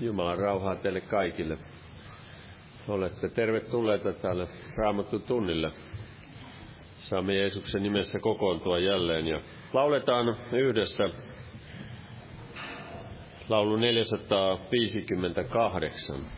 Jumalan rauhaa teille kaikille. Olette tervetulleita tälle Raamattu tunnille. Saamme Jeesuksen nimessä kokoontua jälleen ja lauletaan yhdessä laulu 458.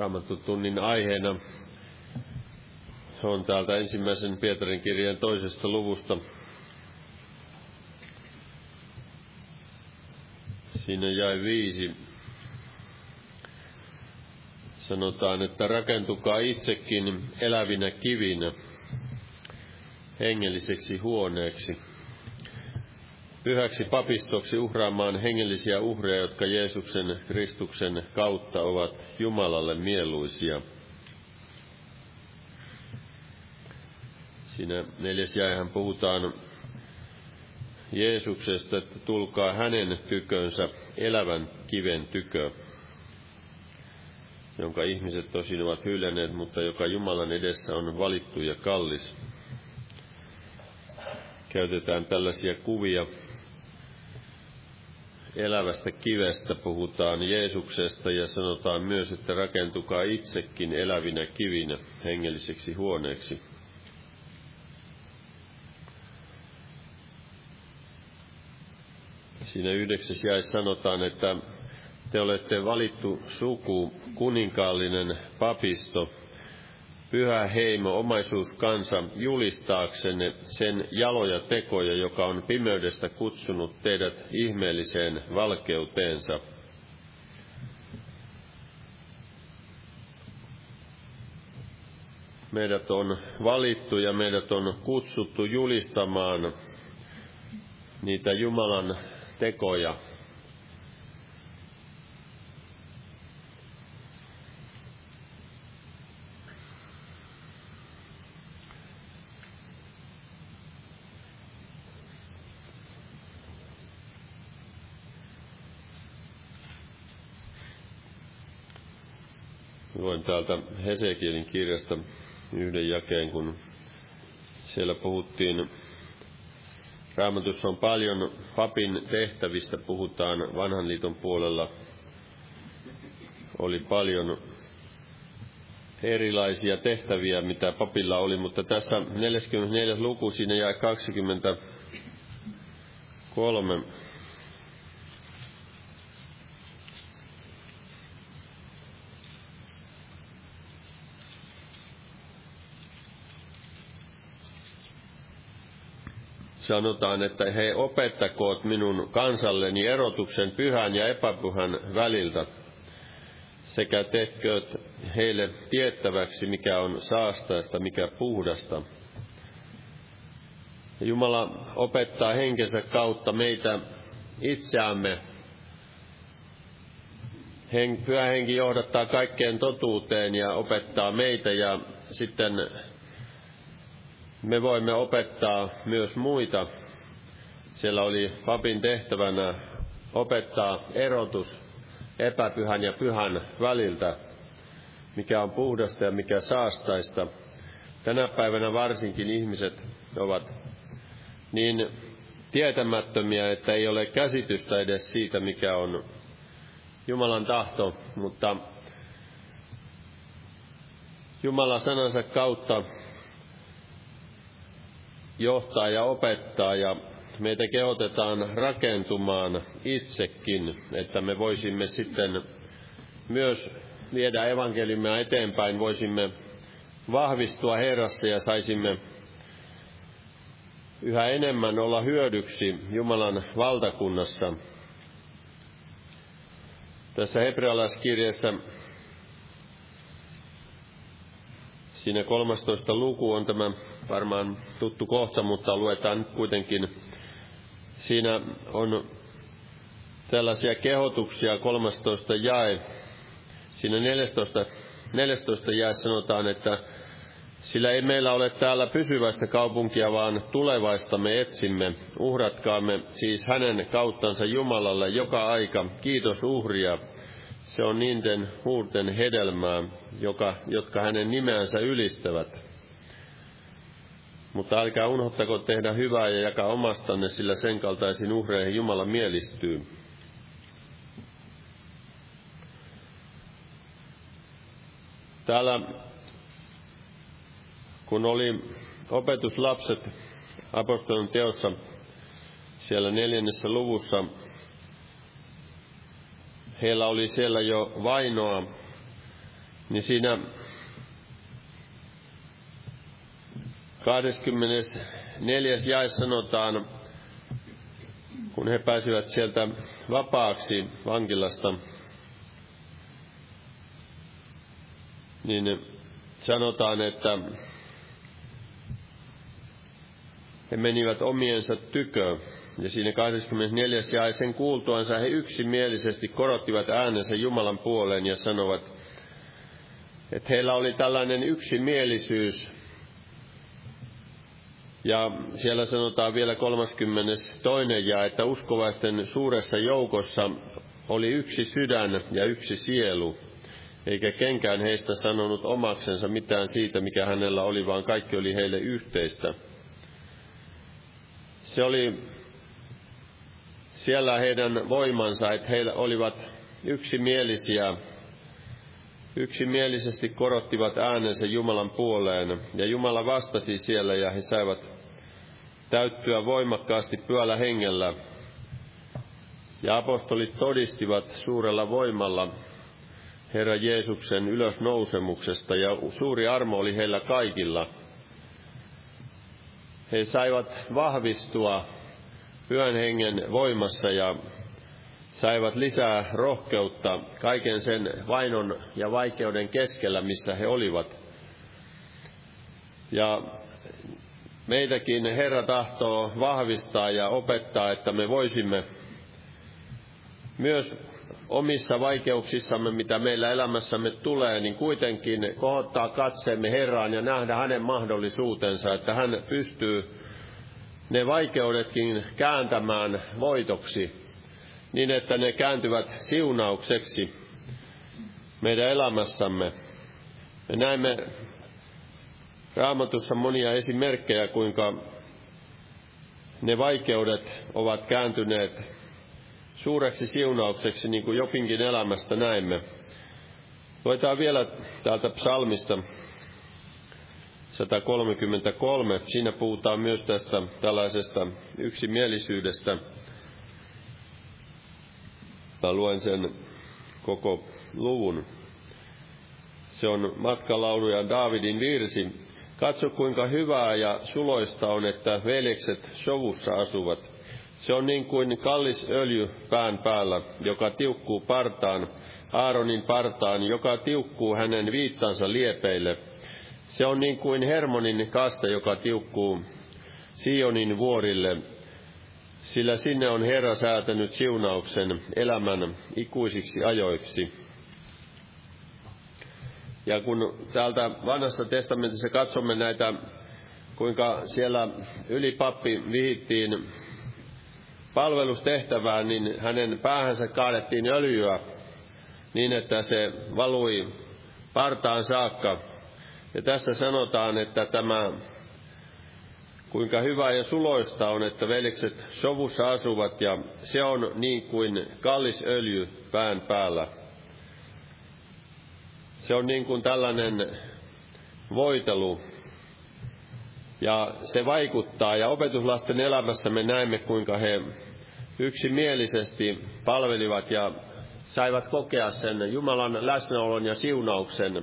Raamattutunnin aiheena on täältä ensimmäisen Pietarin kirjeen toisesta luvusta. Siinä jäi viisi. Sanotaan, että rakentukaa itsekin elävinä kivinä hengelliseksi huoneeksi, pyhäksi papistoksi uhraamaan hengellisiä uhreja, jotka Jeesuksen Kristuksen kautta ovat Jumalalle mieluisia. Siinä neljäs jäihän puhutaan Jeesuksesta, että tulkaa hänen tykönsä elävän kiven tykö, jonka ihmiset tosin ovat hylänneet, mutta joka Jumalan edessä on valittu ja kallis. Käytetään tällaisia kuvia elävästä kivestä, puhutaan Jeesuksesta ja sanotaan myös, että rakentukaa itsekin elävinä kivinä hengelliseksi huoneeksi. Siinä yhdeksäs jäi sanotaan, että te olette valittu suku, kuninkaallinen papisto, pyhä heimo, omaisuus kansa, julistaaksenne sen jaloja tekoja, joka on pimeydestä kutsunut teidät ihmeelliseen valkeuteensa. Meidät on valittu ja meidät on kutsuttu julistamaan niitä Jumalan tekoja. Luen täältä Hesekielin kirjasta yhden jakeen, kun siellä puhuttiin Raamatussa on paljon papin tehtävistä, puhutaan vanhan liiton puolella. Oli paljon erilaisia tehtäviä, mitä papilla oli, mutta tässä 44. luku, siinä jäi 23 sanotaan, että he opettakoot minun kansalleni erotuksen pyhän ja epäpyhän väliltä, sekä tehkööt heille tiettäväksi, mikä on saastaista, mikä puhdasta. Jumala opettaa henkensä kautta meitä itseämme. Pyhä henki johdattaa kaikkeen totuuteen ja opettaa meitä ja sitten me voimme opettaa myös muita. Siellä oli papin tehtävänä opettaa erotus epäpyhän ja pyhän väliltä, mikä on puhdasta ja mikä saastaista. Tänä päivänä varsinkin ihmiset ovat niin tietämättömiä, että ei ole käsitystä edes siitä, mikä on Jumalan tahto, mutta Jumala sanansa kautta johtaa ja opettaa ja meitä kehotetaan rakentumaan itsekin, että me voisimme sitten myös viedä evankeliumia eteenpäin, voisimme vahvistua Herrassa ja saisimme yhä enemmän olla hyödyksi Jumalan valtakunnassa. Tässä hebrealaiskirjassa Siinä 13 luku on tämä varmaan tuttu kohta, mutta luetaan nyt kuitenkin. Siinä on tällaisia kehotuksia 13 jae. Siinä 14, 14 jae sanotaan, että sillä ei meillä ole täällä pysyvästä kaupunkia, vaan tulevaista me etsimme. Uhratkaamme siis hänen kauttansa Jumalalle joka aika kiitos uhria, se on niiden huurten hedelmää, joka, jotka hänen nimeänsä ylistävät. Mutta älkää unohtako tehdä hyvää ja jakaa omastanne, sillä sen kaltaisiin uhreihin Jumala mielistyy. Täällä, kun oli opetuslapset apostolin teossa siellä neljännessä luvussa, Heillä oli siellä jo vainoa niin siinä 24. jae sanotaan, kun he pääsivät sieltä vapaaksi vankilasta, niin sanotaan, että he menivät omiensa tykö. Ja siinä 24. jae sen kuultuansa he yksimielisesti korottivat äänensä Jumalan puoleen ja sanovat, että heillä oli tällainen yksimielisyys. Ja siellä sanotaan vielä 32. ja että uskovaisten suuressa joukossa oli yksi sydän ja yksi sielu, eikä kenkään heistä sanonut omaksensa mitään siitä, mikä hänellä oli, vaan kaikki oli heille yhteistä. Se oli siellä heidän voimansa, että he olivat yksimielisiä, yksimielisesti korottivat äänensä Jumalan puoleen, ja Jumala vastasi siellä, ja he saivat täyttyä voimakkaasti pyöllä hengellä. Ja apostolit todistivat suurella voimalla Herra Jeesuksen ylösnousemuksesta, ja suuri armo oli heillä kaikilla – he saivat vahvistua pyhän hengen voimassa ja saivat lisää rohkeutta kaiken sen vainon ja vaikeuden keskellä, missä he olivat. Ja meitäkin Herra tahtoo vahvistaa ja opettaa, että me voisimme myös omissa vaikeuksissamme, mitä meillä elämässämme tulee, niin kuitenkin kohottaa katseemme Herraan ja nähdä hänen mahdollisuutensa, että hän pystyy ne vaikeudetkin kääntämään voitoksi, niin että ne kääntyvät siunaukseksi meidän elämässämme. Me näemme raamatussa monia esimerkkejä, kuinka ne vaikeudet ovat kääntyneet suureksi siunaukseksi, niin kuin Jopinkin elämästä näemme. Luetaan vielä täältä psalmista 133. Siinä puhutaan myös tästä tällaisesta yksimielisyydestä. Mä luen sen koko luvun. Se on matkalauluja Daavidin virsi. Katso kuinka hyvää ja suloista on, että veljekset sovussa asuvat. Se on niin kuin kallis öljy pään päällä, joka tiukkuu partaan, Aaronin partaan, joka tiukkuu hänen viittansa liepeille. Se on niin kuin Hermonin kaste, joka tiukkuu Sionin vuorille, sillä sinne on Herra säätänyt siunauksen elämän ikuisiksi ajoiksi. Ja kun täältä vanhassa testamentissa katsomme näitä, kuinka siellä ylipappi vihittiin palvelustehtävään, niin hänen päähänsä kaadettiin öljyä niin, että se valui partaan saakka. Ja tässä sanotaan, että tämä, kuinka hyvä ja suloista on, että veljekset sovussa asuvat, ja se on niin kuin kallis öljy pään päällä. Se on niin kuin tällainen voitelu, ja se vaikuttaa, ja opetuslasten elämässä me näemme, kuinka he yksimielisesti palvelivat ja saivat kokea sen Jumalan läsnäolon ja siunauksen.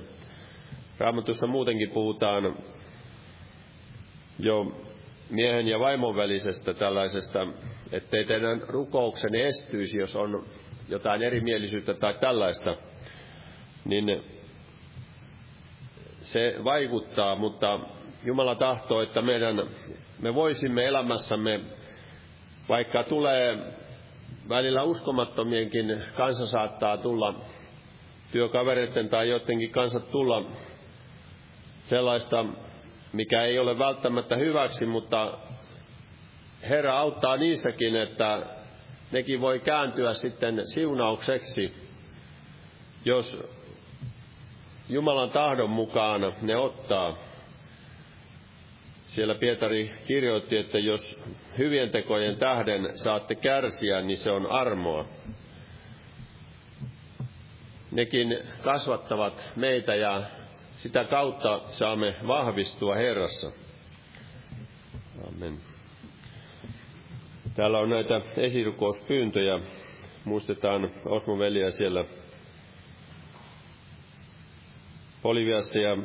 Raamatussa muutenkin puhutaan jo miehen ja vaimon välisestä tällaisesta, ettei teidän rukouksenne estyisi, jos on jotain erimielisyyttä tai tällaista, niin se vaikuttaa, mutta Jumala tahtoo, että meidän, me voisimme elämässämme, vaikka tulee välillä uskomattomienkin kansa saattaa tulla, työkavereiden tai joidenkin kanssa tulla sellaista, mikä ei ole välttämättä hyväksi, mutta Herra auttaa niissäkin, että nekin voi kääntyä sitten siunaukseksi, jos Jumalan tahdon mukaan ne ottaa. Siellä Pietari kirjoitti, että jos hyvien tekojen tähden saatte kärsiä, niin se on armoa. Nekin kasvattavat meitä ja sitä kautta saamme vahvistua Herrassa. Amen. Täällä on näitä esirukouspyyntöjä. Muistetaan Osmo veliä siellä Boliviassa ja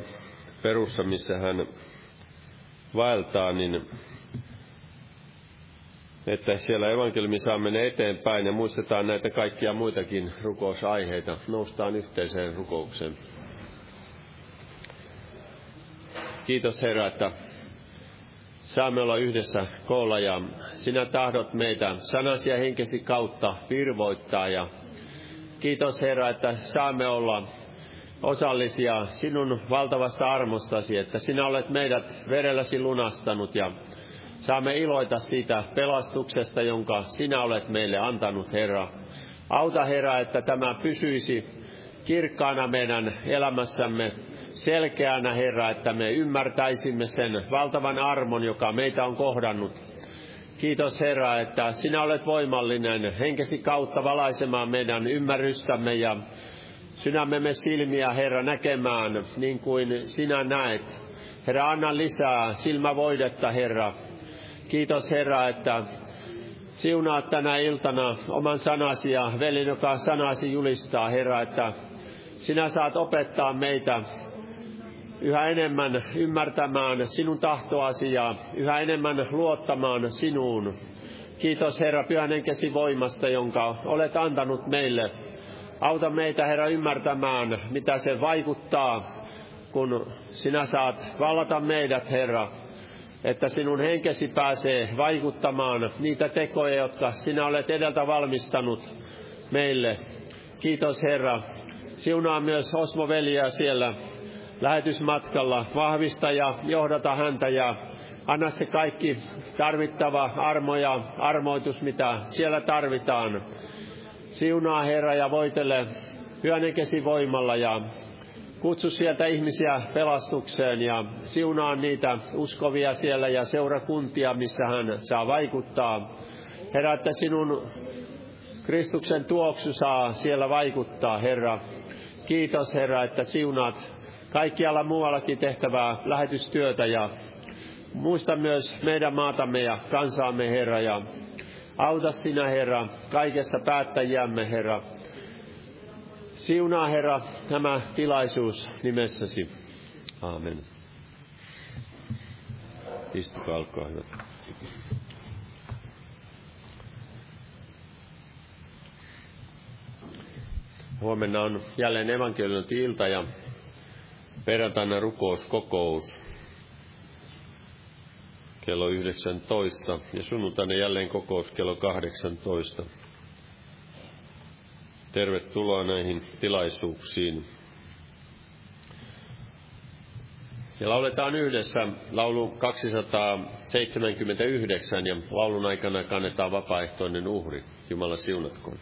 Perussa, missä hän vaeltaa, niin että siellä evankeliumi saa mennä eteenpäin ja muistetaan näitä kaikkia muitakin rukousaiheita. Noustaan yhteiseen rukoukseen. Kiitos Herra, että saamme olla yhdessä koolla ja sinä tahdot meitä sanasi ja henkesi kautta virvoittaa ja kiitos Herra, että saamme olla osallisia sinun valtavasta armostasi, että sinä olet meidät verelläsi lunastanut ja saamme iloita siitä pelastuksesta, jonka sinä olet meille antanut, Herra. Auta, Herra, että tämä pysyisi kirkkaana meidän elämässämme, selkeänä, Herra, että me ymmärtäisimme sen valtavan armon, joka meitä on kohdannut. Kiitos Herra, että sinä olet voimallinen henkesi kautta valaisemaan meidän ymmärrystämme ja sydämemme silmiä, Herra, näkemään niin kuin sinä näet. Herra, anna lisää silmävoidetta, Herra. Kiitos, Herra, että siunaat tänä iltana oman sanasi ja velin, joka sanasi julistaa, Herra, että sinä saat opettaa meitä yhä enemmän ymmärtämään sinun tahtoasi ja yhä enemmän luottamaan sinuun. Kiitos Herra pyhän enkesi voimasta, jonka olet antanut meille Auta meitä, Herra, ymmärtämään, mitä se vaikuttaa, kun sinä saat vallata meidät, Herra, että sinun henkesi pääsee vaikuttamaan niitä tekoja, jotka sinä olet edeltä valmistanut meille. Kiitos, Herra. Siunaa myös Osmo veliä siellä lähetysmatkalla. Vahvista ja johdata häntä ja anna se kaikki tarvittava armo ja armoitus, mitä siellä tarvitaan. Siunaa Herra ja voitele hyönenkesi voimalla ja kutsu sieltä ihmisiä pelastukseen ja siunaa niitä uskovia siellä ja seurakuntia, missä hän saa vaikuttaa. Herra, että sinun Kristuksen tuoksu saa siellä vaikuttaa, Herra. Kiitos, Herra, että siunaat kaikkialla muuallakin tehtävää lähetystyötä ja muista myös meidän maatamme ja kansaamme, Herra, ja Auta sinä, Herra, kaikessa päättäjiämme, Herra. Siunaa, Herra, tämä tilaisuus nimessäsi. Aamen. Istukaa, olkaa hyvä. Huomenna on jälleen evankeliointi-ilta ja perjantaina rukouskokous kello 19 ja sunnuntaina jälleen kokous kello 18. Tervetuloa näihin tilaisuuksiin. Ja lauletaan yhdessä laulu 279 ja laulun aikana kannetaan vapaaehtoinen uhri. Jumala siunatkoon.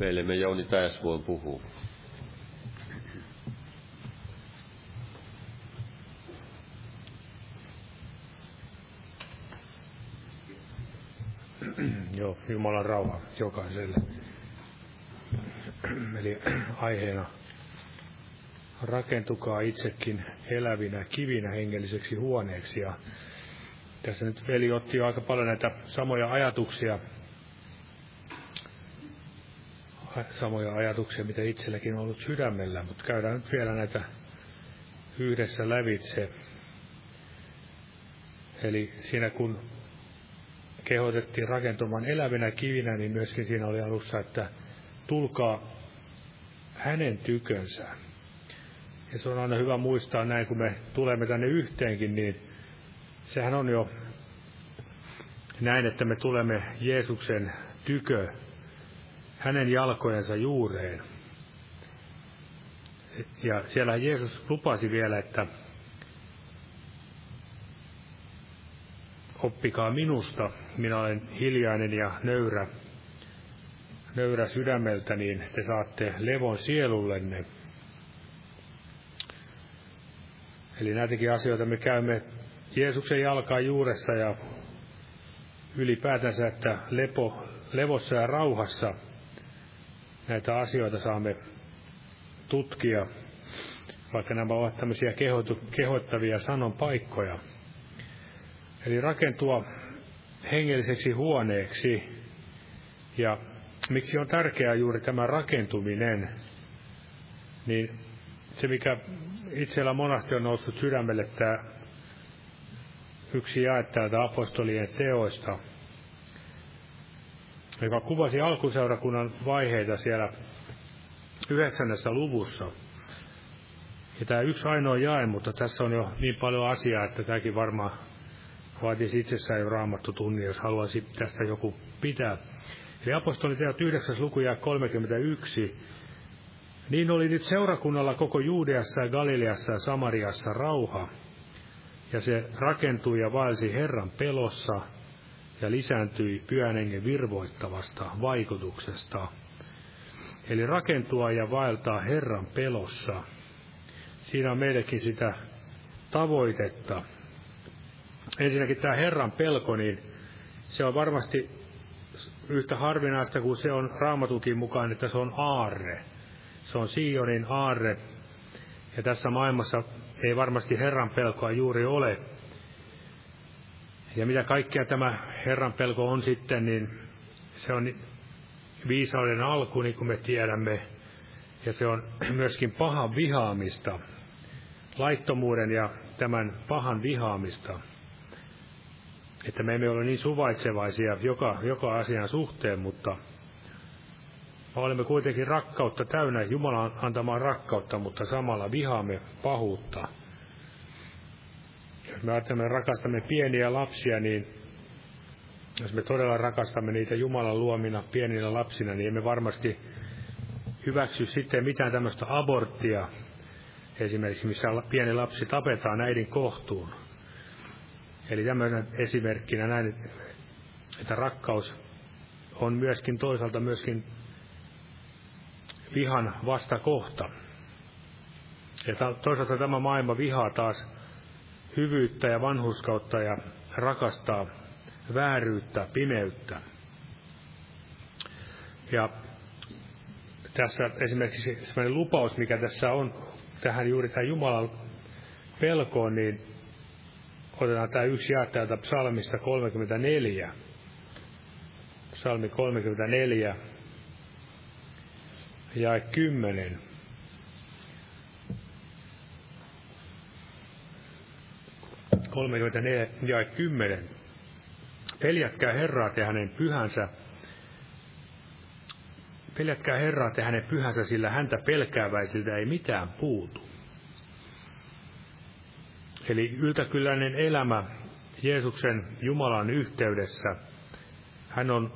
Veljemme Jouni Täjäsvuon puhuu. Joo, Jumalan rauha jokaiselle. Eli aiheena rakentukaa itsekin elävinä kivinä hengelliseksi huoneeksi. Ja tässä nyt veli otti jo aika paljon näitä samoja ajatuksia, samoja ajatuksia, mitä itselläkin on ollut sydämellä, mutta käydään nyt vielä näitä yhdessä lävitse. Eli siinä kun kehotettiin rakentumaan elävinä kivinä, niin myöskin siinä oli alussa, että tulkaa hänen tykönsä. Ja se on aina hyvä muistaa näin, kun me tulemme tänne yhteenkin, niin sehän on jo näin, että me tulemme Jeesuksen tykö, hänen jalkojensa juureen. Ja siellä Jeesus lupasi vielä, että oppikaa minusta, minä olen hiljainen ja nöyrä, nöyrä sydämeltä, niin te saatte levon sielullenne. Eli näitäkin asioita me käymme Jeesuksen jalkaa juuressa ja ylipäätänsä, että lepo, levossa ja rauhassa näitä asioita saamme tutkia, vaikka nämä ovat tämmöisiä kehottavia sanon paikkoja. Eli rakentua hengelliseksi huoneeksi. Ja miksi on tärkeää juuri tämä rakentuminen, niin se mikä itsellä monasti on noussut sydämelle, tämä yksi jae täältä apostolien teoista, joka kuvasi alkuseurakunnan vaiheita siellä yhdeksännessä luvussa. Ja tämä yksi ainoa jae, mutta tässä on jo niin paljon asiaa, että tämäkin varmaan vaatisi itsessään jo raamattu tunni, jos haluaisi tästä joku pitää. Eli apostoliteot 9. luku ja 31. Niin oli nyt seurakunnalla koko Juudeassa ja Galileassa ja Samariassa rauha, ja se rakentui ja vaelsi Herran pelossa ja lisääntyi pyhän hengen virvoittavasta vaikutuksesta. Eli rakentua ja vaeltaa Herran pelossa. Siinä on meillekin sitä tavoitetta, ensinnäkin tämä Herran pelko, niin se on varmasti yhtä harvinaista kuin se on raamatukin mukaan, että se on aarre. Se on Sionin aarre. Ja tässä maailmassa ei varmasti Herran pelkoa juuri ole. Ja mitä kaikkea tämä Herran pelko on sitten, niin se on viisauden alku, niin kuin me tiedämme. Ja se on myöskin pahan vihaamista, laittomuuden ja tämän pahan vihaamista että me emme ole niin suvaitsevaisia joka, joka asian suhteen, mutta olemme kuitenkin rakkautta täynnä, Jumalan antamaa rakkautta, mutta samalla vihaamme pahuutta. Me ajattelemme, rakastamme pieniä lapsia, niin jos me todella rakastamme niitä Jumalan luomina pieninä lapsina, niin emme varmasti hyväksy sitten mitään tämmöistä aborttia, esimerkiksi missä pieni lapsi tapetaan äidin kohtuun Eli tämmöinen esimerkkinä näin, että rakkaus on myöskin toisaalta myöskin vihan vastakohta. Ja toisaalta tämä maailma vihaa taas hyvyyttä ja vanhuskautta ja rakastaa vääryyttä, pimeyttä. Ja tässä esimerkiksi sellainen lupaus, mikä tässä on tähän juuri tähän Jumalan pelkoon, niin Otetaan tämä yksi jae täältä psalmista 34. Psalmi 34, jae 10. Kolmekymmentäneljä ja kymmenen. Peljätkää Herraa ja hänen pyhänsä. Peljätkää Herraa ja hänen pyhänsä, sillä häntä pelkääväisiltä ei mitään puutu. Eli yltäkylläinen elämä Jeesuksen Jumalan yhteydessä. Hän on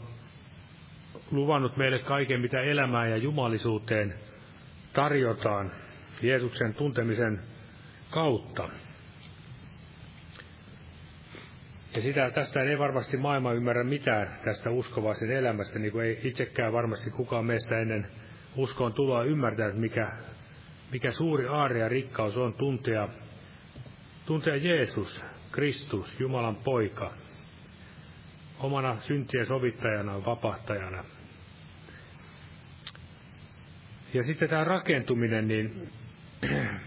luvannut meille kaiken, mitä elämään ja jumalisuuteen tarjotaan Jeesuksen tuntemisen kautta. Ja sitä, tästä ei varmasti maailma ymmärrä mitään tästä uskovaisen elämästä, niin kuin ei itsekään varmasti kukaan meistä ennen uskoon tuloa ymmärtää, mikä, mikä suuri aari ja rikkaus on tuntea, tuntea Jeesus, Kristus, Jumalan poika, omana syntien sovittajana, vapahtajana. Ja sitten tämä rakentuminen, niin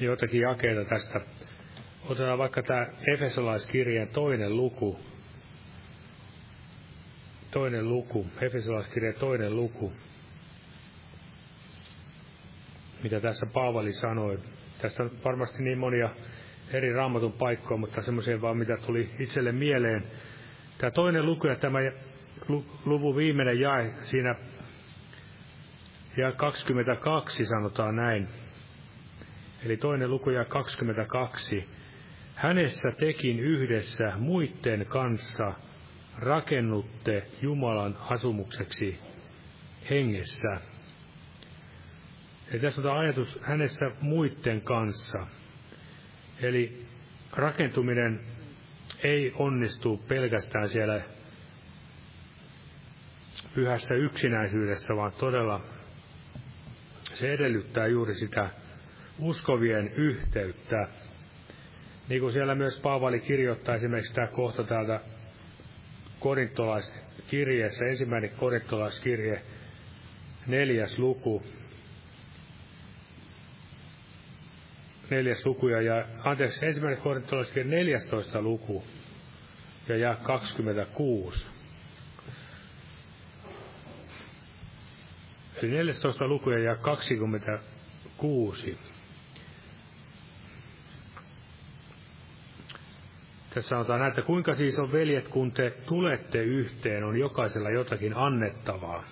joitakin jakeita tästä. Otetaan vaikka tämä Efesolaiskirjeen toinen luku. Toinen luku, Efesolaiskirjeen toinen luku. Mitä tässä Paavali sanoi. Tästä on varmasti niin monia eri raamatun paikkoja, mutta semmoisia vaan, mitä tuli itselle mieleen. Tämä toinen luku ja tämä luvun viimeinen jae, siinä ja 22 sanotaan näin. Eli toinen luku ja 22. Hänessä tekin yhdessä muiden kanssa rakennutte Jumalan asumukseksi hengessä. Ja tässä on ajatus hänessä muiden kanssa. Eli rakentuminen ei onnistu pelkästään siellä pyhässä yksinäisyydessä, vaan todella se edellyttää juuri sitä uskovien yhteyttä. Niin kuin siellä myös Paavali kirjoittaa esimerkiksi tämä kohta täältä korintolaiskirjeessä, ensimmäinen korintolaiskirje, neljäs luku, neljäs luku ja, ja anteeksi, ensimmäinen korintolaiskirje 14 luku ja ja 26. Eli 14 luku ja 26. Tässä sanotaan näin, että kuinka siis on veljet, kun te tulette yhteen, on jokaisella jotakin annettavaa.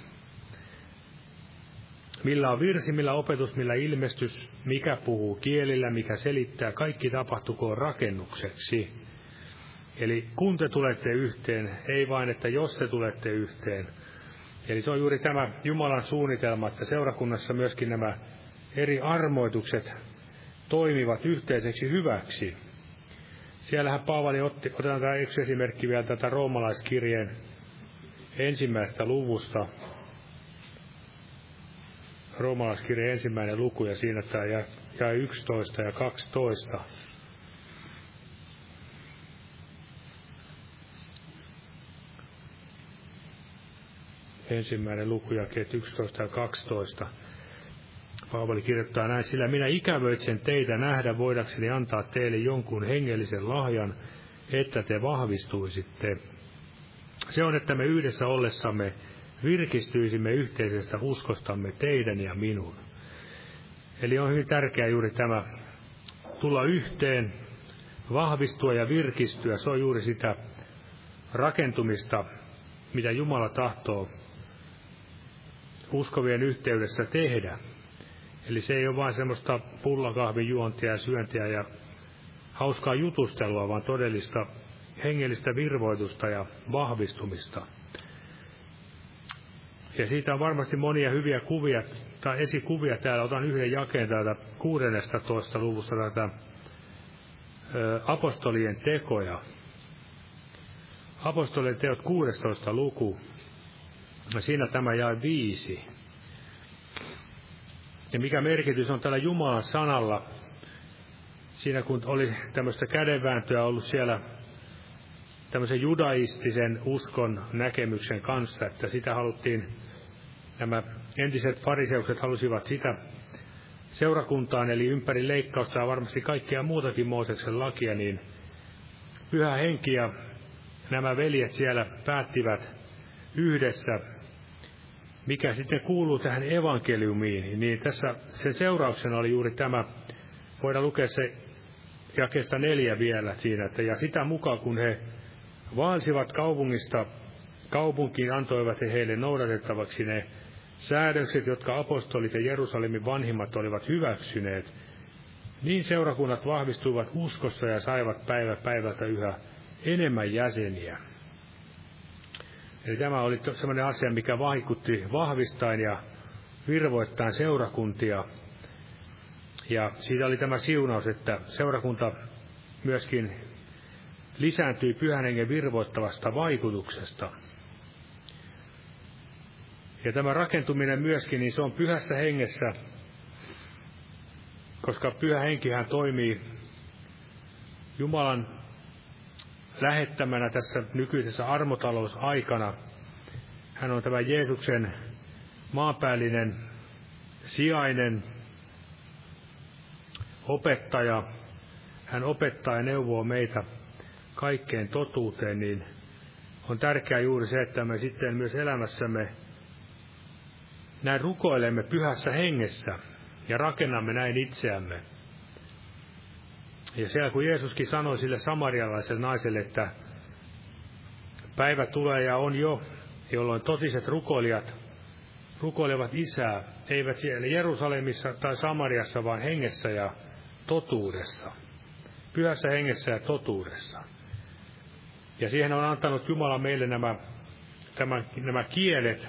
Millä on virsi, millä opetus, millä ilmestys, mikä puhuu kielillä, mikä selittää, kaikki tapahtukoon rakennukseksi. Eli kun te tulette yhteen, ei vain, että jos te tulette yhteen. Eli se on juuri tämä Jumalan suunnitelma, että seurakunnassa myöskin nämä eri armoitukset toimivat yhteiseksi hyväksi. Siellähän Paavali otti, otetaan tämä yksi esimerkki vielä tätä roomalaiskirjeen ensimmäistä luvusta. Roomalaiskirjeen ensimmäinen luku ja siinä tämä ja 11 ja 12. Ensimmäinen luku jakeet 11 ja 12. Paavali kirjoittaa näin, sillä minä ikävöitsen teitä nähdä voidakseni antaa teille jonkun hengellisen lahjan, että te vahvistuisitte. Se on, että me yhdessä ollessamme virkistyisimme yhteisestä uskostamme teidän ja minun. Eli on hyvin tärkeää juuri tämä tulla yhteen, vahvistua ja virkistyä. Se on juuri sitä rakentumista, mitä Jumala tahtoo uskovien yhteydessä tehdä. Eli se ei ole vain semmoista pullakahvin juontia ja syöntiä ja hauskaa jutustelua, vaan todellista hengellistä virvoitusta ja vahvistumista. Ja siitä on varmasti monia hyviä kuvia tai esikuvia täällä. Otan yhden jakeen täältä 16. luvusta tätä apostolien tekoja. Apostolien teot 16. luku. Ja siinä tämä jae viisi. Ja mikä merkitys on tällä Jumalan sanalla, siinä kun oli tämmöistä kädenvääntöä ollut siellä tämmöisen judaistisen uskon näkemyksen kanssa, että sitä haluttiin, nämä entiset fariseukset halusivat sitä seurakuntaan, eli ympäri leikkausta ja varmasti kaikkea muutakin Mooseksen lakia, niin pyhä henki ja nämä veljet siellä päättivät yhdessä mikä sitten kuuluu tähän evankeliumiin, niin tässä sen seurauksena oli juuri tämä, voidaan lukea se jakeesta neljä vielä siinä, että ja sitä mukaan kun he vaalsivat kaupungista kaupunkiin, antoivat he heille noudatettavaksi ne säädökset, jotka apostolit ja Jerusalemin vanhimmat olivat hyväksyneet, niin seurakunnat vahvistuivat uskossa ja saivat päivä päivältä yhä enemmän jäseniä. Eli tämä oli sellainen asia, mikä vaikutti vahvistain ja virvoittain seurakuntia. Ja siitä oli tämä siunaus, että seurakunta myöskin lisääntyy pyhän hengen virvoittavasta vaikutuksesta. Ja tämä rakentuminen myöskin, niin se on pyhässä hengessä, koska pyhä henkihän toimii Jumalan lähettämänä tässä nykyisessä armotalousaikana. Hän on tämä Jeesuksen maanpäällinen sijainen opettaja. Hän opettaa ja neuvoo meitä kaikkeen totuuteen, niin on tärkeää juuri se, että me sitten myös elämässämme näin rukoilemme pyhässä hengessä ja rakennamme näin itseämme. Ja siellä kun Jeesuskin sanoi sille samarialaiselle naiselle, että päivä tulee ja on jo, jolloin totiset rukoilijat rukoilevat isää, eivät siellä Jerusalemissa tai Samariassa, vaan hengessä ja totuudessa. Pyhässä hengessä ja totuudessa. Ja siihen on antanut Jumala meille nämä, tämä, nämä kielet.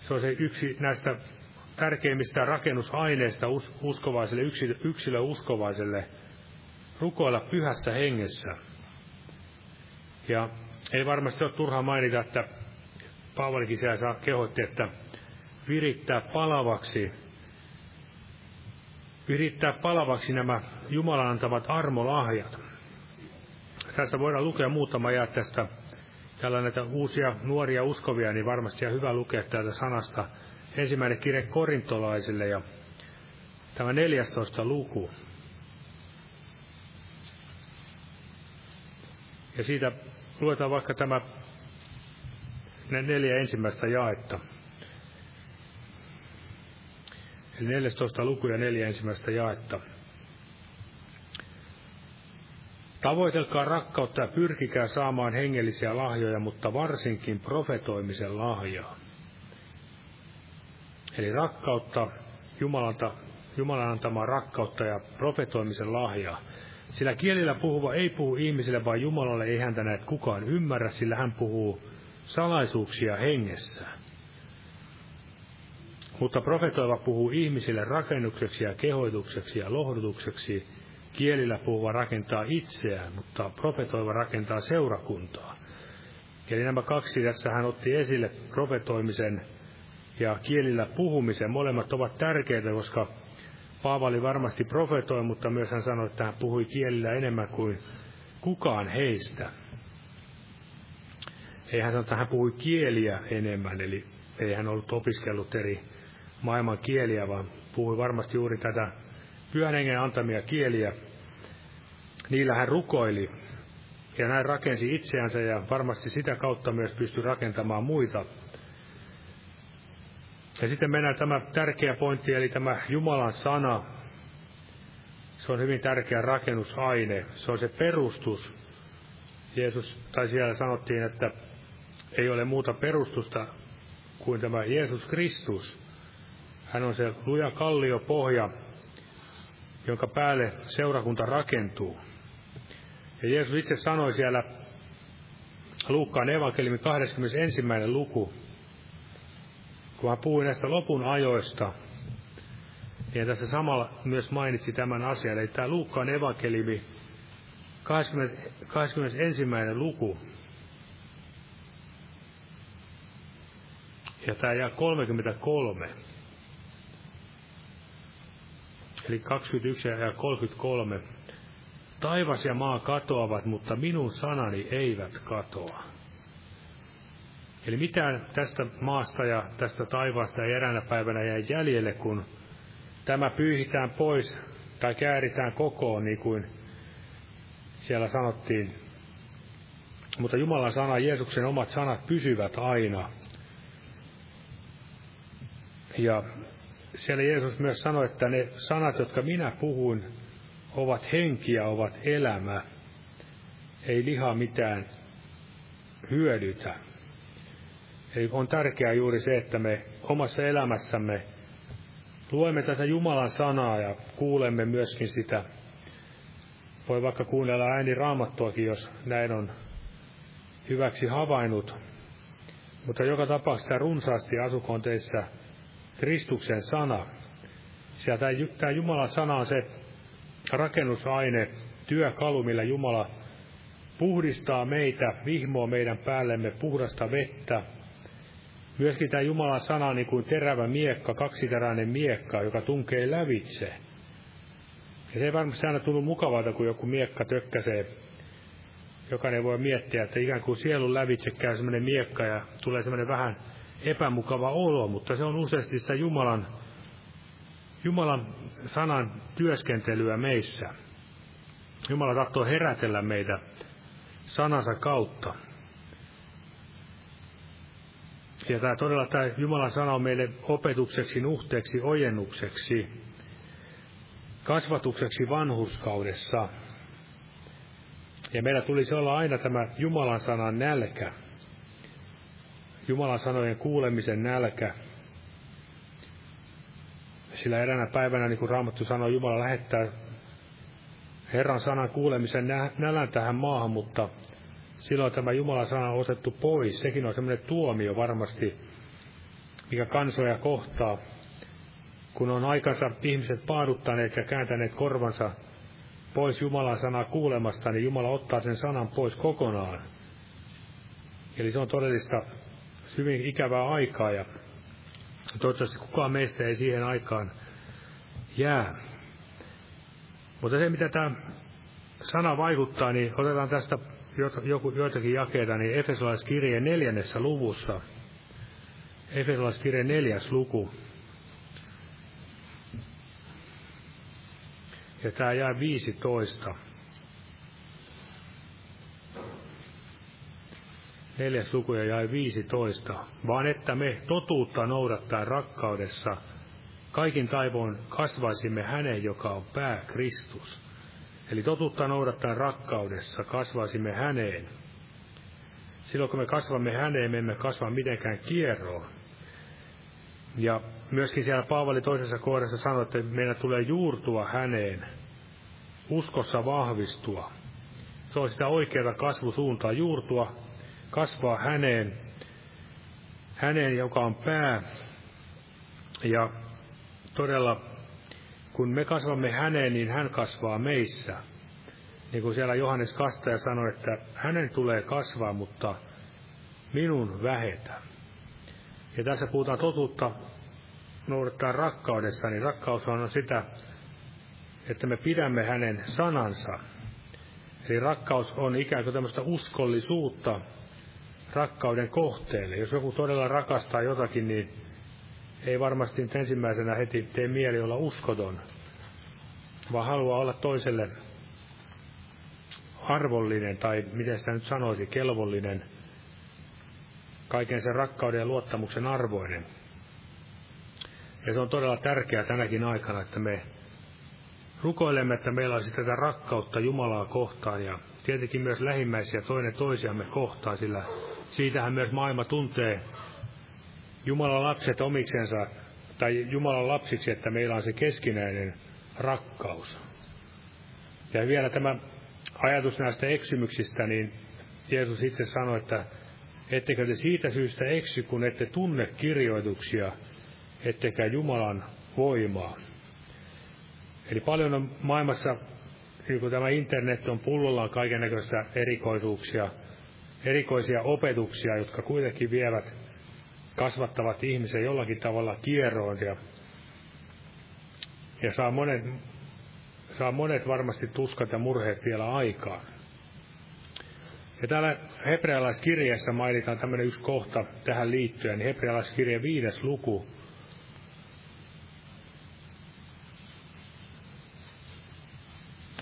Se on se yksi näistä tärkeimmistä rakennusaineista uskovaiselle, yksilö uskovaiselle, rukoilla pyhässä hengessä. Ja ei varmasti ole turha mainita, että Paavalikin siellä kehotti, että virittää palavaksi, virittää palavaksi nämä Jumalan antavat armolahjat. Tässä voidaan lukea muutama jää tästä täällä näitä uusia nuoria uskovia, niin varmasti on hyvä lukea täältä sanasta ensimmäinen kirje korintolaisille ja tämä 14 luku. Ja siitä luetaan vaikka tämä ne neljä ensimmäistä jaetta. Eli 14 luku ja neljä ensimmäistä jaetta. Tavoitelkaa rakkautta ja pyrkikää saamaan hengellisiä lahjoja, mutta varsinkin profetoimisen lahjaa. Eli rakkautta, Jumalalta, Jumalan antamaa rakkautta ja profetoimisen lahjaa. Sillä kielillä puhuva ei puhu ihmisille, vaan Jumalalle ei häntä näet kukaan ymmärrä, sillä hän puhuu salaisuuksia hengessä. Mutta profetoiva puhuu ihmisille rakennukseksi ja kehoitukseksi ja lohdutukseksi. Kielillä puhuva rakentaa itseään, mutta profetoiva rakentaa seurakuntaa. Eli nämä kaksi tässä hän otti esille profetoimisen ja kielillä puhumisen. Molemmat ovat tärkeitä, koska Paavali varmasti profetoi, mutta myös hän sanoi, että hän puhui kielillä enemmän kuin kukaan heistä. Ei hän sanoi, että hän puhui kieliä enemmän, eli ei hän ollut opiskellut eri maailman kieliä, vaan puhui varmasti juuri tätä pyhän hengen antamia kieliä. Niillä hän rukoili ja näin rakensi itseänsä ja varmasti sitä kautta myös pystyi rakentamaan muita ja sitten mennään tämä tärkeä pointti, eli tämä Jumalan sana. Se on hyvin tärkeä rakennusaine. Se on se perustus. Jeesus, tai siellä sanottiin, että ei ole muuta perustusta kuin tämä Jeesus Kristus. Hän on se luja kallio pohja, jonka päälle seurakunta rakentuu. Ja Jeesus itse sanoi siellä Luukkaan evankeliumin 21. luku, kun hän puhui näistä lopun ajoista, niin tässä samalla myös mainitsi tämän asian. Eli tämä Luukkaan evankeliumi, 20, 21. luku, ja tämä jää 33. Eli 21 ja 33. Taivas ja maa katoavat, mutta minun sanani eivät katoa. Eli mitään tästä maasta ja tästä taivaasta ei eräänä päivänä jäi jäljelle, kun tämä pyyhitään pois tai kääritään kokoon, niin kuin siellä sanottiin. Mutta Jumalan sana, Jeesuksen omat sanat pysyvät aina. Ja siellä Jeesus myös sanoi, että ne sanat, jotka minä puhun, ovat henkiä, ovat elämä. Ei liha mitään hyödytä. Eli on tärkeää juuri se, että me omassa elämässämme luemme tätä Jumalan sanaa ja kuulemme myöskin sitä. Voi vaikka kuunnella ääni raamattuakin, jos näin on hyväksi havainnut. Mutta joka tapauksessa runsaasti asukoon teissä Kristuksen sana. Sieltä tämä Jumalan sana on se rakennusaine, työkalu, millä Jumala puhdistaa meitä, vihmoo meidän päällemme puhdasta vettä. Myöskin tämä Jumalan sana niin kuin terävä miekka, kaksiteräinen miekka, joka tunkee lävitse. Ja se ei varmasti aina tullut mukavalta, kun joku miekka tökkäsee. Jokainen voi miettiä, että ikään kuin sielun lävitse käy semmoinen miekka ja tulee semmoinen vähän epämukava olo, mutta se on useasti sitä Jumalan, Jumalan sanan työskentelyä meissä. Jumala tahtoo herätellä meitä sanansa kautta. Ja tämä todella tämä Jumalan sana on meille opetukseksi, nuhteeksi, ojennukseksi, kasvatukseksi vanhuskaudessa. Ja meillä tulisi olla aina tämä Jumalan sanan nälkä, Jumalan sanojen kuulemisen nälkä. Sillä eräänä päivänä, niin kuin Raamattu sanoi, Jumala lähettää Herran sanan kuulemisen nälän tähän maahan, mutta silloin tämä Jumalan sana on otettu pois. Sekin on semmoinen tuomio varmasti, mikä kansoja kohtaa. Kun on aikansa ihmiset paaduttaneet ja kääntäneet korvansa pois Jumalan sanaa kuulemasta, niin Jumala ottaa sen sanan pois kokonaan. Eli se on todellista hyvin ikävää aikaa ja toivottavasti kukaan meistä ei siihen aikaan jää. Mutta se, mitä tämä sana vaikuttaa, niin otetaan tästä joitakin jakeita, niin Efesolaiskirje neljännessä luvussa. Efesolaiskirje neljäs luku. Ja tämä jää 15. neljäs luku ja jäi 15, vaan että me totuutta noudattaa rakkaudessa kaikin taivoon kasvaisimme häneen, joka on pää Kristus. Eli totuutta noudattaa rakkaudessa kasvaisimme häneen. Silloin kun me kasvamme häneen, me emme kasva mitenkään kierroon. Ja myöskin siellä Paavali toisessa kohdassa sanoi, että meidän tulee juurtua häneen, uskossa vahvistua. Se on sitä oikeaa kasvusuuntaa, juurtua kasvaa häneen, häneen, joka on pää. Ja todella, kun me kasvamme häneen, niin hän kasvaa meissä. Niin kuin siellä Johannes Kastaja sanoi, että hänen tulee kasvaa, mutta minun vähetä. Ja tässä puhutaan totuutta noudattaa rakkaudessa, niin rakkaus on sitä, että me pidämme hänen sanansa. Eli rakkaus on ikään kuin tämmöistä uskollisuutta, rakkauden kohteelle. Jos joku todella rakastaa jotakin, niin ei varmasti nyt ensimmäisenä heti tee mieli olla uskoton, vaan haluaa olla toiselle arvollinen, tai miten sitä nyt sanoisi, kelvollinen, kaiken sen rakkauden ja luottamuksen arvoinen. Ja se on todella tärkeää tänäkin aikana, että me rukoilemme, että meillä olisi tätä rakkautta Jumalaa kohtaan ja tietenkin myös lähimmäisiä toinen toisiamme kohtaan, sillä Siitähän myös maailma tuntee Jumalan lapset omiksensa, tai Jumalan lapsiksi, että meillä on se keskinäinen rakkaus. Ja vielä tämä ajatus näistä eksymyksistä, niin Jeesus itse sanoi, että ettekö te siitä syystä eksy, kun ette tunne kirjoituksia, ettekä Jumalan voimaa. Eli paljon on maailmassa, niin kun tämä internet on pullollaan kaiken erikoisuuksia, erikoisia opetuksia, jotka kuitenkin vievät, kasvattavat ihmisen jollakin tavalla kierroon ja, ja saa, monet, saa monet varmasti tuskat ja murheet vielä aikaan. Ja täällä hebrealaiskirjeessä mainitaan tämmöinen yksi kohta tähän liittyen, niin hebrealaiskirje viides luku,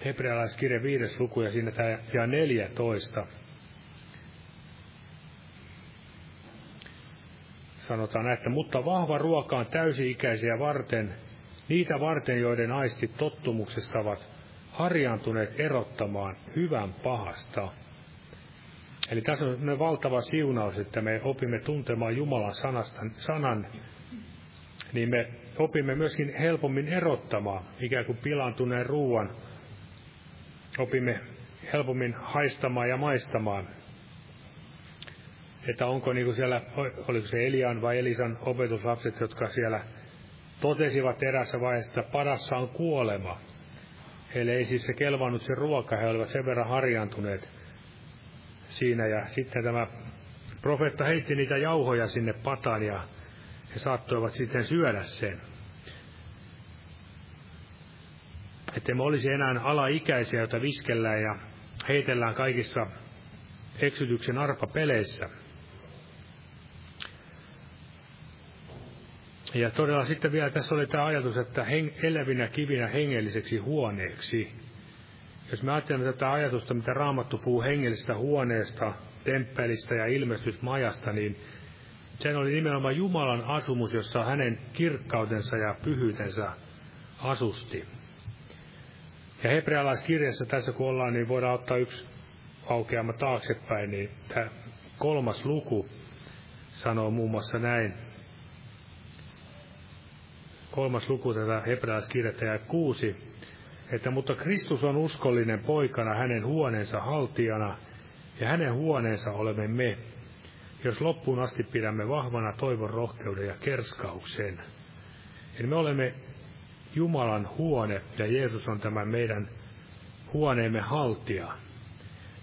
hebrealaiskirje viides luku ja siinä tämä ja 14. sanotaan että mutta vahva ruoka on täysi-ikäisiä varten, niitä varten, joiden aistit tottumuksesta ovat harjaantuneet erottamaan hyvän pahasta. Eli tässä on valtava siunaus, että me opimme tuntemaan Jumalan sanasta, sanan, niin me opimme myöskin helpommin erottamaan ikään kuin pilaantuneen ruoan. Opimme helpommin haistamaan ja maistamaan että onko niin kuin siellä, oliko se Elian vai Elisan opetuslapset, jotka siellä totesivat erässä vaiheessa, että padassa on kuolema. Heille ei siis se kelvannut se ruoka, he olivat sen verran harjantuneet siinä. Ja sitten tämä profeetta heitti niitä jauhoja sinne pataan ja he saattoivat sitten syödä sen. Että me olisi enää alaikäisiä, joita viskellään ja heitellään kaikissa eksytyksen arpapeleissä. Ja todella sitten vielä tässä oli tämä ajatus, että heng, elävinä kivinä hengelliseksi huoneeksi. Jos me ajattelemme tätä ajatusta, mitä Raamattu puhuu hengellisestä huoneesta, temppelistä ja ilmestysmajasta, niin sen oli nimenomaan Jumalan asumus, jossa hänen kirkkautensa ja pyhyytensä asusti. Ja hebrealaiskirjassa tässä kun ollaan, niin voidaan ottaa yksi aukeama taaksepäin, niin tämä kolmas luku sanoo muun muassa näin. Kolmas luku tätä hebrealaiskirjettä ja kuusi, että mutta Kristus on uskollinen poikana hänen huoneensa haltijana, ja hänen huoneensa olemme me, jos loppuun asti pidämme vahvana toivon rohkeuden ja kerskauksen. Eli me olemme Jumalan huone, ja Jeesus on tämä meidän huoneemme haltija.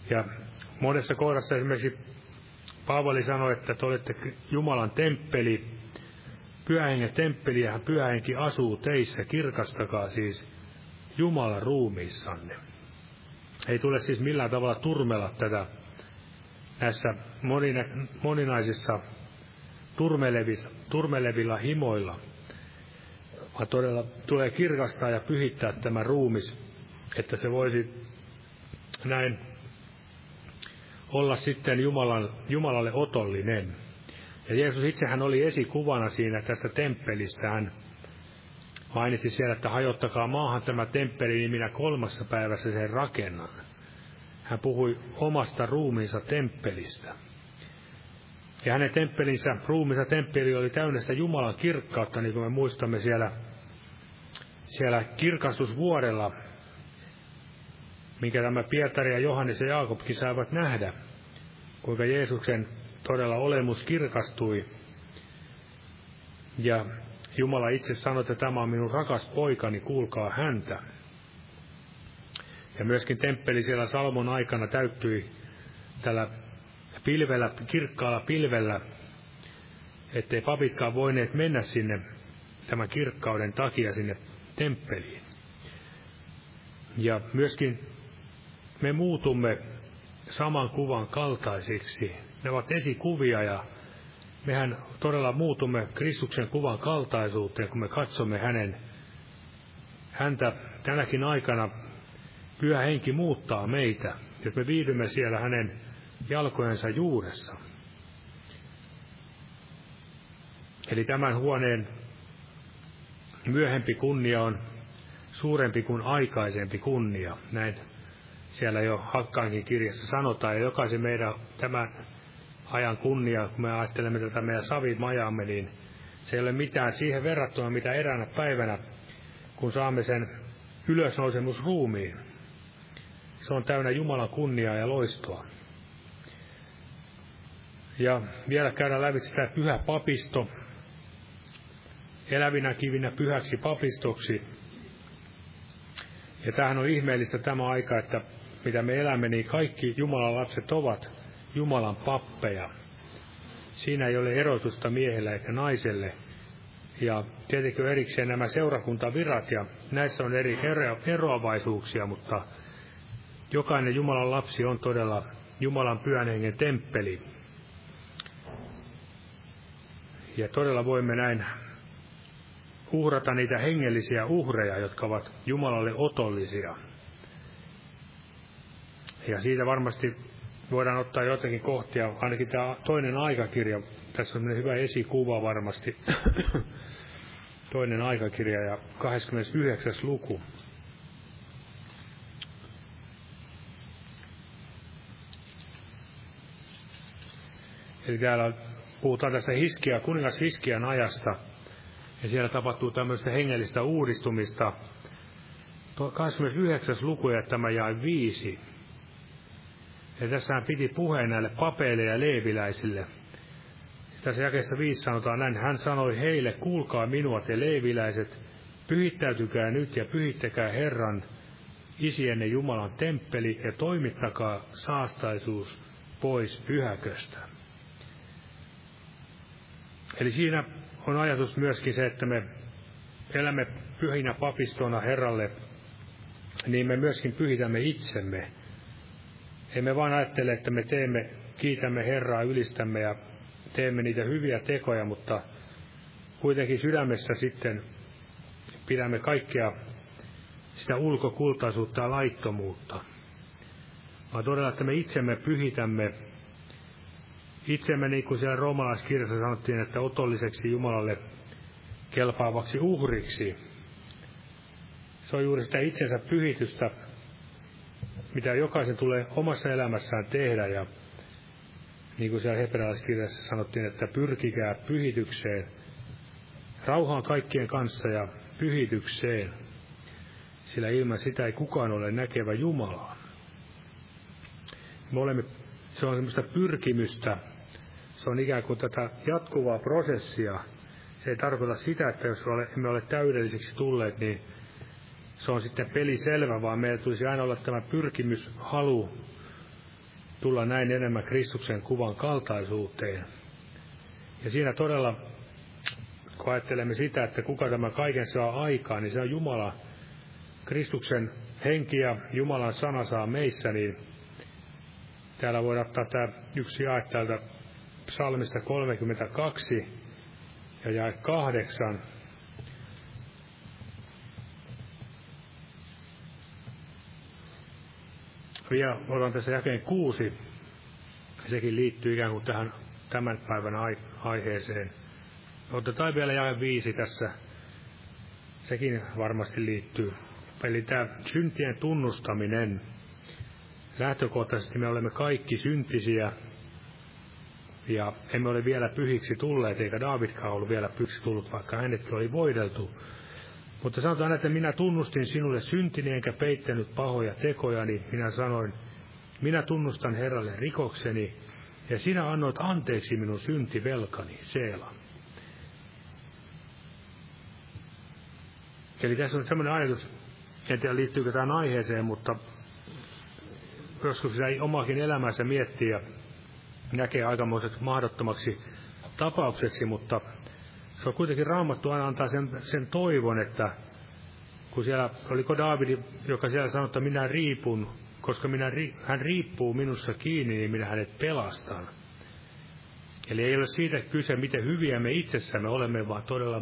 Ja monessa kohdassa esimerkiksi Paavali sanoi, että te olette Jumalan temppeli, temppeli, ja pyhähenki asuu teissä, kirkastakaa siis Jumalan ruumiissanne. Ei tule siis millään tavalla turmella tätä näissä monina, moninaisissa turmelevilla himoilla, vaan todella tulee kirkastaa ja pyhittää tämä ruumis, että se voisi näin olla sitten Jumalan, Jumalalle otollinen. Ja Jeesus itsehän oli esikuvana siinä tästä temppelistä. Hän mainitsi siellä, että hajottakaa maahan tämä temppeli, niin minä kolmassa päivässä sen rakennan. Hän puhui omasta ruumiinsa temppelistä. Ja hänen temppelinsä, ruumiinsa temppeli oli täynnä sitä Jumalan kirkkautta, niin kuin me muistamme siellä, siellä kirkastusvuodella, minkä tämä Pietari ja Johannes ja Jaakobkin saivat nähdä, kuinka Jeesuksen todella olemus kirkastui. Ja Jumala itse sanoi, että tämä on minun rakas poikani, kuulkaa häntä. Ja myöskin temppeli siellä Salmon aikana täyttyi tällä pilvellä, kirkkaalla pilvellä, ettei papitkaan voineet mennä sinne tämän kirkkauden takia sinne temppeliin. Ja myöskin me muutumme saman kuvan kaltaisiksi. Ne ovat esikuvia ja mehän todella muutumme Kristuksen kuvan kaltaisuuteen, kun me katsomme hänen, häntä tänäkin aikana Pyhä henki muuttaa meitä, jos me viihdymme siellä hänen jalkojensa juuressa. Eli tämän huoneen myöhempi kunnia on suurempi kuin aikaisempi kunnia. Näin siellä jo Hakkaankin kirjassa sanotaan. Ja jokaisen meidän tämän ajan kunnia, kun me ajattelemme tätä meidän savimajaamme, niin se ei ole mitään siihen verrattuna, mitä eräänä päivänä, kun saamme sen ylösnousemusruumiin, se on täynnä Jumalan kunniaa ja loistoa. Ja vielä käydään läpi sitä pyhä papisto, elävinä kivinä pyhäksi papistoksi. Ja tämähän on ihmeellistä tämä aika, että mitä me elämme, niin kaikki Jumalan lapset ovat Jumalan pappeja. Siinä ei ole erotusta miehelle eikä naiselle. Ja tietenkin on erikseen nämä seurakuntavirat, ja näissä on eri eroavaisuuksia, mutta Jokainen Jumalan lapsi on todella Jumalan pyhän hengen temppeli. Ja todella voimme näin uhrata niitä hengellisiä uhreja, jotka ovat Jumalalle otollisia. Ja siitä varmasti voidaan ottaa jotakin kohtia, ainakin tämä toinen aikakirja, tässä on hyvä esikuva varmasti, toinen aikakirja ja 29. luku. Eli täällä puhutaan tästä Hiskia, kuningas Hiskian ajasta, ja siellä tapahtuu tämmöistä hengellistä uudistumista. 29. luku ja tämä jäi viisi. Ja tässä hän piti puheen näille papeille ja leeviläisille. Tässä jakeessa viisi sanotaan näin, hän sanoi heille, kuulkaa minua te leeviläiset, pyhittäytykää nyt ja pyhittäkää Herran, isienne Jumalan temppeli ja toimittakaa saastaisuus pois pyhäköstä. Eli siinä on ajatus myöskin se, että me elämme pyhinä papistona Herralle, niin me myöskin pyhitämme itsemme. Emme vaan ajattele, että me teemme, kiitämme Herraa, ylistämme ja teemme niitä hyviä tekoja, mutta kuitenkin sydämessä sitten pidämme kaikkea sitä ulkokultaisuutta ja laittomuutta. Vaan todella, että me itsemme pyhitämme, itsemme niin kuin siellä roomalaiskirjassa sanottiin, että otolliseksi Jumalalle kelpaavaksi uhriksi. Se on juuri sitä itsensä pyhitystä, mitä jokaisen tulee omassa elämässään tehdä. Ja niin kuin siellä hebrealaiskirjassa sanottiin, että pyrkikää pyhitykseen, rauhaan kaikkien kanssa ja pyhitykseen, sillä ilman sitä ei kukaan ole näkevä Jumalaa. Me olemme, se on semmoista pyrkimystä, se on ikään kuin tätä jatkuvaa prosessia. Se ei tarkoita sitä, että jos emme ole täydellisiksi tulleet, niin se on sitten peli selvä, vaan meillä tulisi aina olla tämä pyrkimys, halu tulla näin enemmän Kristuksen kuvan kaltaisuuteen. Ja siinä todella, kun ajattelemme sitä, että kuka tämä kaiken saa aikaan, niin se on Jumala, Kristuksen henki ja Jumalan sana saa meissä, niin täällä voidaan ottaa tämä yksi jae täältä psalmista 32 ja jae 8. Vielä otan tässä jakeen kuusi. Sekin liittyy ikään kuin tähän tämän päivän aiheeseen. Otetaan vielä jae viisi tässä. Sekin varmasti liittyy. Eli tämä syntien tunnustaminen. Lähtökohtaisesti me olemme kaikki syntisiä, ja emme ole vielä pyhiksi tulleet, eikä Davidkaan ollut vielä pyhiksi tullut, vaikka hänetkin oli voideltu. Mutta sanotaan, että minä tunnustin sinulle syntini enkä peittänyt pahoja tekoja, niin minä sanoin, minä tunnustan Herralle rikokseni, ja sinä annoit anteeksi minun syntivelkani, Seela. Eli tässä on sellainen ajatus, en tiedä liittyykö tähän aiheeseen, mutta joskus sitä omakin elämänsä miettii ja näkee aikamoiseksi mahdottomaksi tapaukseksi, mutta se on kuitenkin raamattu aina antaa sen, sen toivon, että kun siellä, oliko Daavidi, joka siellä sanoi, että minä riipun, koska minä, hän riippuu minussa kiinni, niin minä hänet pelastan. Eli ei ole siitä kyse, miten hyviä me itsessämme olemme, vaan todella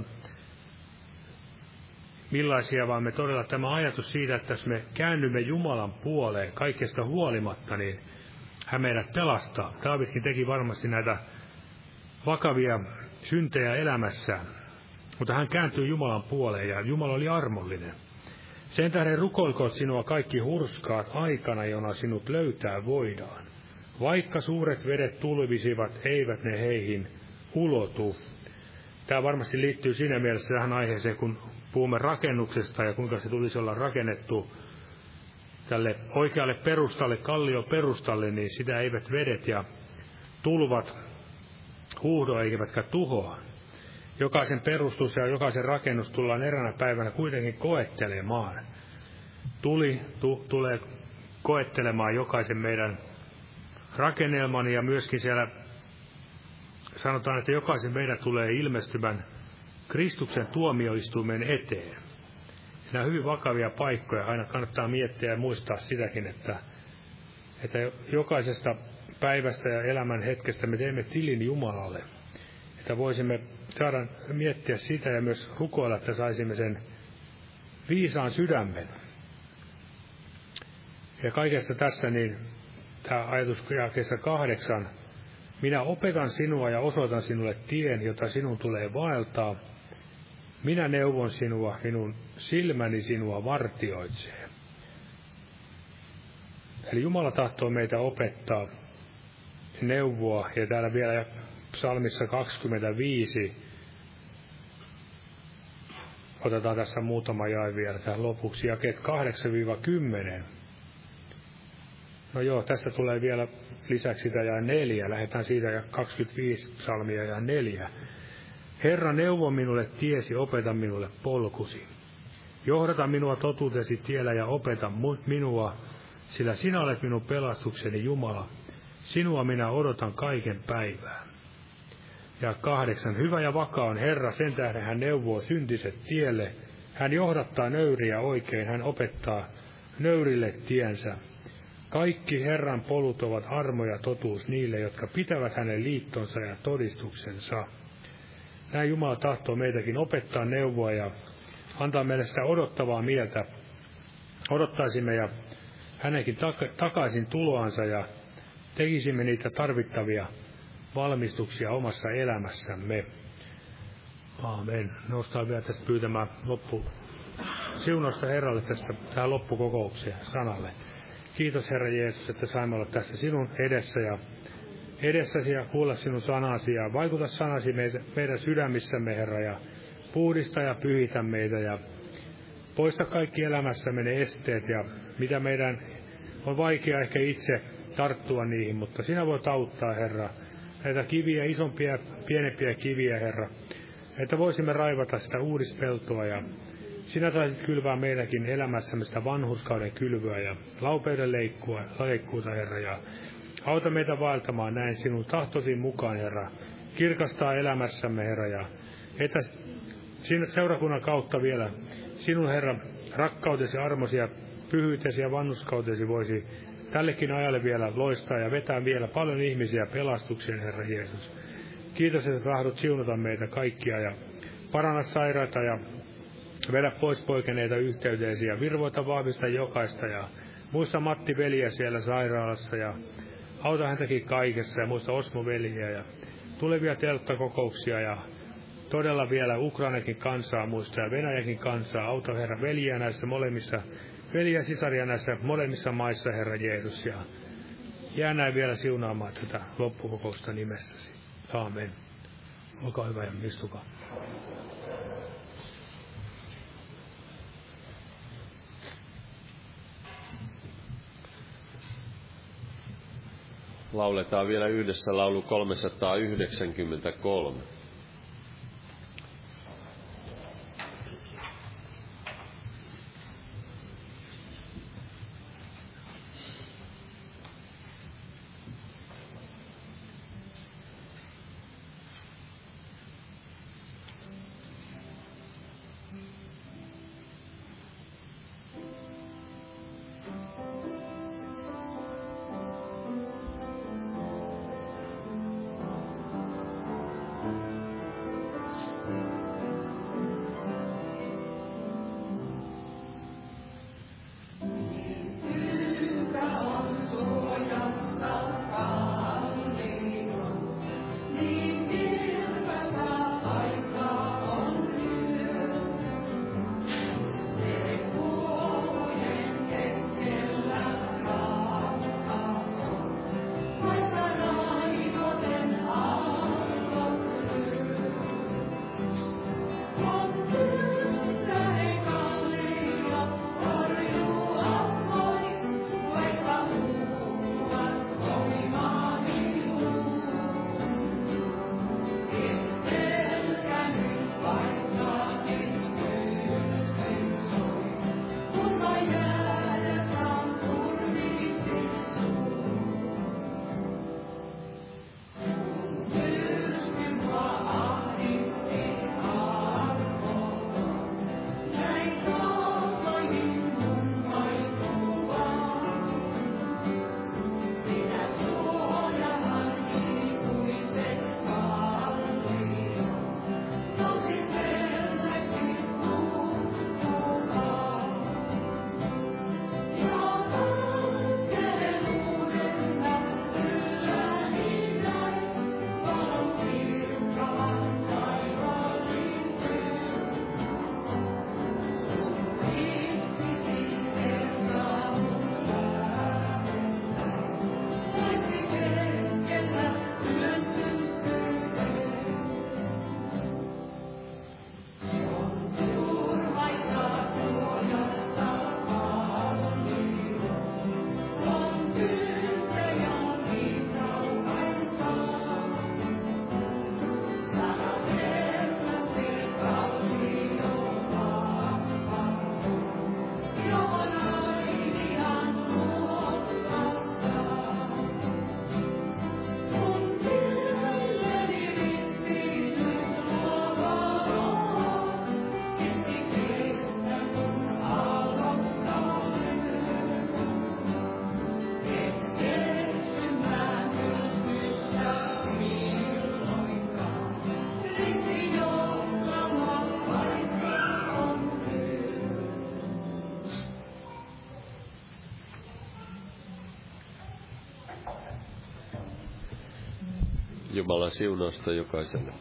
millaisia, vaan me todella tämä ajatus siitä, että jos me käännymme Jumalan puoleen kaikesta huolimatta, niin hän meidät pelastaa. Davidkin teki varmasti näitä vakavia syntejä elämässään, mutta hän kääntyi Jumalan puoleen ja Jumala oli armollinen. Sen tähden rukoilkoot sinua kaikki hurskaat aikana, jona sinut löytää voidaan. Vaikka suuret vedet tulvisivat, eivät ne heihin ulotu. Tämä varmasti liittyy siinä mielessä tähän aiheeseen, kun puhumme rakennuksesta ja kuinka se tulisi olla rakennettu tälle oikealle perustalle, kallio perustalle, niin sitä eivät vedet ja tulvat huudo eivätkä tuhoa. Jokaisen perustus ja jokaisen rakennus tullaan eräänä päivänä kuitenkin koettelemaan. Tuli tu, tulee koettelemaan jokaisen meidän rakennelman ja myöskin siellä sanotaan, että jokaisen meidän tulee ilmestymään Kristuksen tuomioistuimen eteen. Nämä on hyvin vakavia paikkoja. Aina kannattaa miettiä ja muistaa sitäkin, että, että jokaisesta päivästä ja elämän hetkestä me teemme tilin Jumalalle. Että voisimme saada miettiä sitä ja myös rukoilla, että saisimme sen viisaan sydämen. Ja kaikesta tässä niin tämä ajatus jakeessa kahdeksan. Minä opetan sinua ja osoitan sinulle tien, jota sinun tulee vaeltaa. Minä neuvon sinua, minun silmäni sinua vartioitsee. Eli Jumala tahtoo meitä opettaa, neuvoa, ja täällä vielä psalmissa 25, otetaan tässä muutama jae vielä tähän lopuksi, jakeet 8-10. No joo, tässä tulee vielä lisäksi sitä ja neljä. Lähdetään siitä ja 25 psalmia ja neljä. Herra, neuvo minulle tiesi, opeta minulle polkusi. Johdata minua totuutesi tiellä ja opeta minua, sillä sinä olet minun pelastukseni Jumala. Sinua minä odotan kaiken päivää. Ja kahdeksan. Hyvä ja vakaa on Herra, sen tähden hän neuvoo syntiset tielle. Hän johdattaa nöyriä oikein, hän opettaa nöyrille tiensä. Kaikki Herran polut ovat armo ja totuus niille, jotka pitävät hänen liittonsa ja todistuksensa. Näin Jumala tahtoo meitäkin opettaa neuvoa ja antaa meille sitä odottavaa mieltä. Odottaisimme ja hänenkin takaisin tuloansa ja tekisimme niitä tarvittavia valmistuksia omassa elämässämme. Aamen. Nostaa vielä tästä pyytämään loppu siunosta Herralle tästä tähän loppukokoukseen sanalle. Kiitos Herra Jeesus, että saimme olla tässä sinun edessä ja edessäsi ja kuulla sinun sanasi ja vaikuta sanasi meidän sydämissämme, Herra, ja puhdista ja pyhitä meitä ja poista kaikki elämässämme ne esteet ja mitä meidän on vaikea ehkä itse tarttua niihin, mutta sinä voit auttaa, Herra, näitä kiviä, isompia, pienempiä kiviä, Herra, että voisimme raivata sitä uudispeltoa ja sinä saisit kylvää meidänkin elämässämme sitä vanhuskauden kylvyä ja laupeuden leikkua, leikkuuta, Herra, ja auta meitä vaeltamaan näin sinun tahtosi mukaan, Herra. Kirkastaa elämässämme, Herra, ja että sinne seurakunnan kautta vielä sinun, Herra, rakkautesi, armosi ja pyhyytesi ja vanhuskautesi voisi tällekin ajalle vielä loistaa ja vetää vielä paljon ihmisiä pelastukseen, Herra Jeesus. Kiitos, että tahdot siunata meitä kaikkia ja paranna sairaita ja vedä pois poikeneita yhteyteisiä ja virvoita vahvista jokaista ja muista Matti veliä siellä sairaalassa ja auta häntäkin kaikessa ja muista Osmo veliä ja tulevia telttakokouksia ja todella vielä Ukrainakin kansaa muista ja Venäjäkin kansaa. Auta Herra veliä näissä molemmissa, veliä sisaria näissä molemmissa maissa, Herra Jeesus. Ja jää näin vielä siunaamaan tätä loppukokousta nimessäsi. Aamen. Olkaa hyvä ja istukaa. Lauletaan vielä yhdessä laulu 393. Jumalan siunausta jokaiselle.